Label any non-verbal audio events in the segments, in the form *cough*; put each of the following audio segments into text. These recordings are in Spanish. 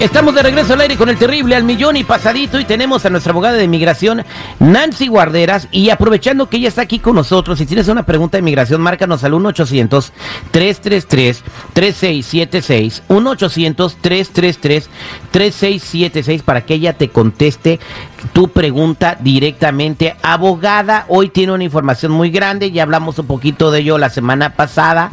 Estamos de regreso al aire con el terrible al millón y pasadito y tenemos a nuestra abogada de inmigración Nancy Guarderas y aprovechando que ella está aquí con nosotros, si tienes una pregunta de inmigración, márcanos al 1-800-333-3676, 1-800-333-3676 para que ella te conteste tu pregunta directamente. Abogada, hoy tiene una información muy grande, ya hablamos un poquito de ello la semana pasada,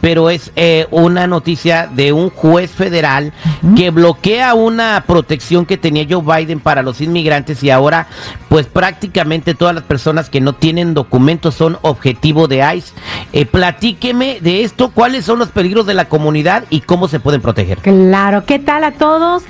pero es eh, una noticia de un juez federal que bloquea una protección que tenía Joe Biden para los inmigrantes y ahora pues prácticamente todas las personas que no tienen documentos son objetivo de ICE. Eh, platíqueme de esto, cuáles son los peligros de la comunidad y cómo se pueden proteger. Claro, ¿qué tal a todos?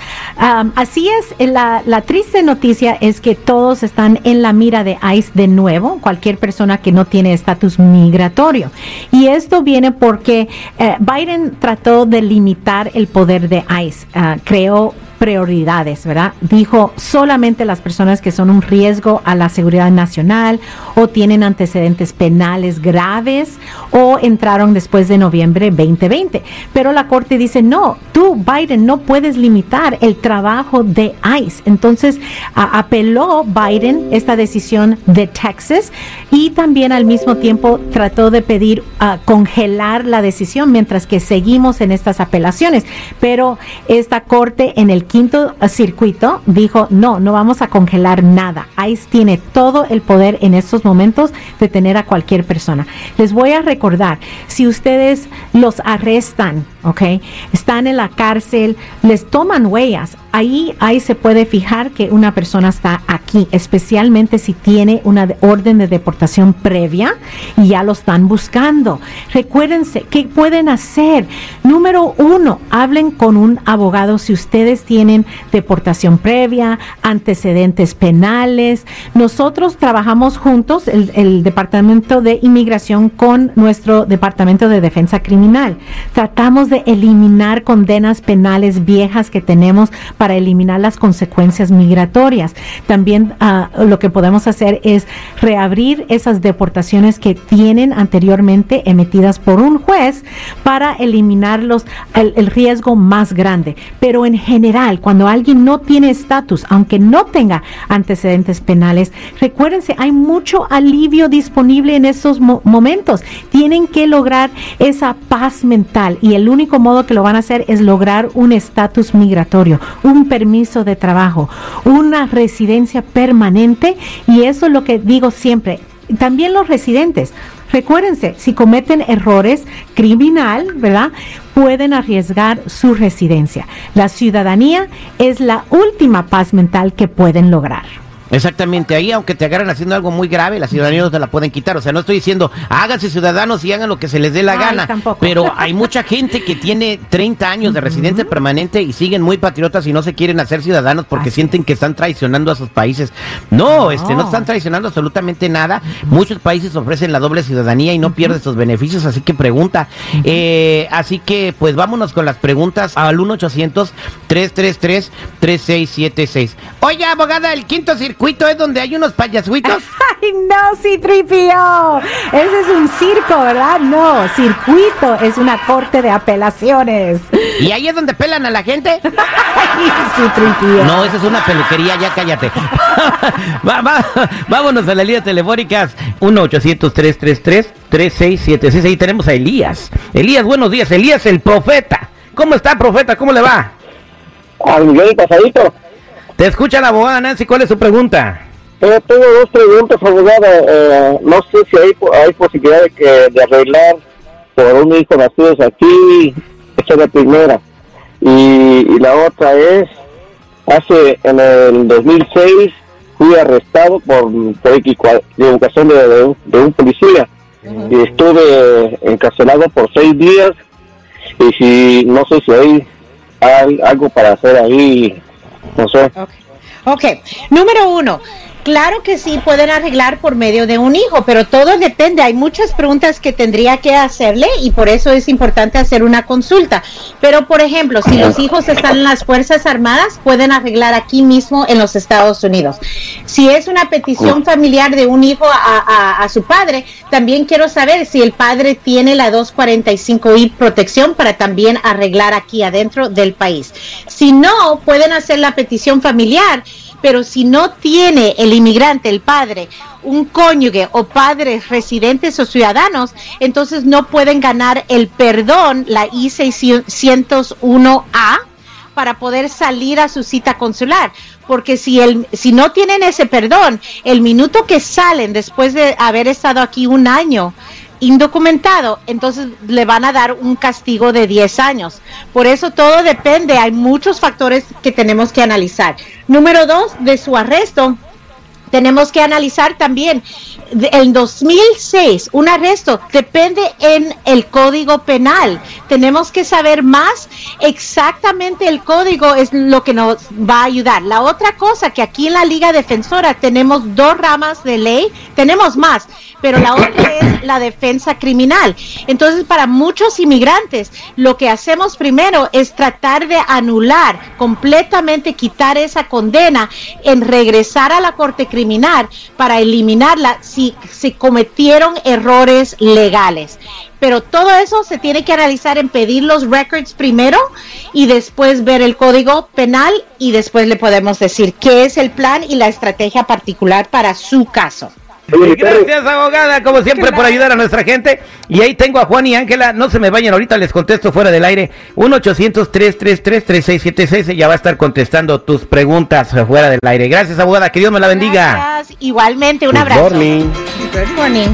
así es, la, la triste noticia es que todos están en la mira de ICE de nuevo, cualquier persona que no tiene estatus migratorio. Y esto viene porque eh, Biden trató de limitar el poder de ICE, uh, creó prioridades, ¿verdad? Dijo solamente las personas que son un riesgo a la seguridad nacional o tienen antecedentes penales graves o entraron después de noviembre 2020. Pero la Corte dice, no, tú, Biden, no puedes limitar el trabajo de ICE. Entonces, apeló Biden esta decisión de Texas y también al mismo tiempo trató de pedir congelar la decisión mientras que seguimos en estas apelaciones. Pero esta Corte en el quinto circuito dijo, no, no vamos a congelar nada. ICE tiene todo el poder en estos momentos de tener a cualquier persona. Les voy a recordar, si ustedes los arrestan, ¿ok? Están en la cárcel, les toman huellas, ahí, ahí se puede fijar que una persona está aquí, especialmente si tiene una orden de deportación previa y ya lo están buscando. Recuérdense, ¿qué pueden hacer? Número uno, hablen con un abogado si ustedes tienen deportación previa, antecedentes penales. Nosotros trabajamos juntos, el, el Departamento de Inmigración, con nuestro Departamento de Defensa Criminal. Tratamos eliminar condenas penales viejas que tenemos para eliminar las consecuencias migratorias. También uh, lo que podemos hacer es reabrir esas deportaciones que tienen anteriormente emitidas por un juez para eliminar el, riesgo más grande. Pero en general, cuando alguien no tiene estatus, aunque no tenga antecedentes penales, recuérdense, hay mucho alivio disponible en esos mo momentos. Tienen que lograr esa paz mental y el único modo que lo van a hacer es lograr un estatus migratorio, un permiso de trabajo, una residencia permanente y eso es lo que digo siempre. También los residentes, recuérdense, si cometen errores criminal, ¿verdad? Pueden arriesgar su residencia. La ciudadanía es la última paz mental que pueden lograr. Exactamente, ahí aunque te agarren haciendo algo muy grave, la ciudadanía no te la pueden quitar. O sea, no estoy diciendo háganse ciudadanos y hagan lo que se les dé la Ay, gana. tampoco. Pero hay mucha gente que tiene 30 años de residencia permanente y siguen muy patriotas y no se quieren hacer ciudadanos porque Así sienten que están traicionando a sus países. No, No. este, no están traicionando absolutamente nada. Muchos países ofrecen la doble ciudadanía y no pierdes sus beneficios, así que pregunta. Eh, así que, pues vámonos con las preguntas al 1-800-333-3676. Oye, abogada, el quinto circuito es donde hay unos payasuitos. *laughs* Ay, no, C-3PO. Ese es un circo, ¿verdad? No, circuito es una corte de apelaciones. ¿Y ahí es donde pelan a la gente? *laughs* Ay, C-3PO. No, esa es una peluquería, ya cállate. *laughs* Va- va- vámonos a las líneas telefónicas. 1-800-333-3676. Ahí tenemos a Elías. Elías, buenos días. Elías, el profeta. ¿Cómo está, profeta? ¿Cómo le va? Al millón y pasadito. Te escucha la abogada Nancy. ¿Cuál es su pregunta? Eh, tengo dos preguntas, abogada. Eh, no sé si hay, hay posibilidad de, que, de arreglar por un hijo nacido aquí. Esa es la primera. Y, y la otra es, hace en el 2006 fui arrestado por, por equivocación de, de un- de un policía. Y estuve encarcelado por seis días. Y si no sé si hay, hay algo para hacer ahí, no sé. Ok, número uno, Claro que sí, pueden arreglar por medio de un hijo, pero todo depende. Hay muchas preguntas que tendría que hacerle y por eso es importante hacer una consulta. Pero, por ejemplo, si los hijos están en las Fuerzas Armadas, pueden arreglar aquí mismo en los Estados Unidos. Si es una petición familiar de un hijo a, su padre, también quiero saber si el padre tiene la 245I protección para también arreglar aquí adentro del país. Si no, pueden hacer la petición familiar pero si no tiene el inmigrante, el padre, un cónyuge o padres residentes o ciudadanos, entonces no pueden ganar el perdón, la I-601A, para poder salir a su cita consular. Porque si, el, si no tienen ese perdón, el minuto que salen después de haber estado aquí un año, indocumentado, entonces le van a dar un castigo de 10 años. Por eso todo depende, hay muchos factores que tenemos que analizar. Número dos, de su arresto, tenemos que analizar también en 2006 un arresto depende en el código penal. Tenemos que saber más exactamente el código es lo que nos va a ayudar. La otra cosa que aquí en la Liga Defensora tenemos dos ramas de ley, tenemos más, pero la otra es la defensa criminal. Entonces, para muchos inmigrantes, lo que hacemos primero es tratar de anular, completamente quitar esa condena en regresar a la corte criminal para eliminarla si se cometieron errores legales. Pero todo eso se tiene que analizar en pedir los records primero y después ver el código penal y después le podemos decir qué es el plan y la estrategia particular para su caso. Gracias, abogada, como siempre, por ayudar a nuestra gente. Y ahí tengo a Juan y Ángela. No se me vayan ahorita, les contesto fuera del aire. 1-800-333-3676. Ya va a estar contestando tus preguntas fuera del aire. Gracias, abogada. Que Dios me la bendiga. Igualmente, un abrazo. Good morning.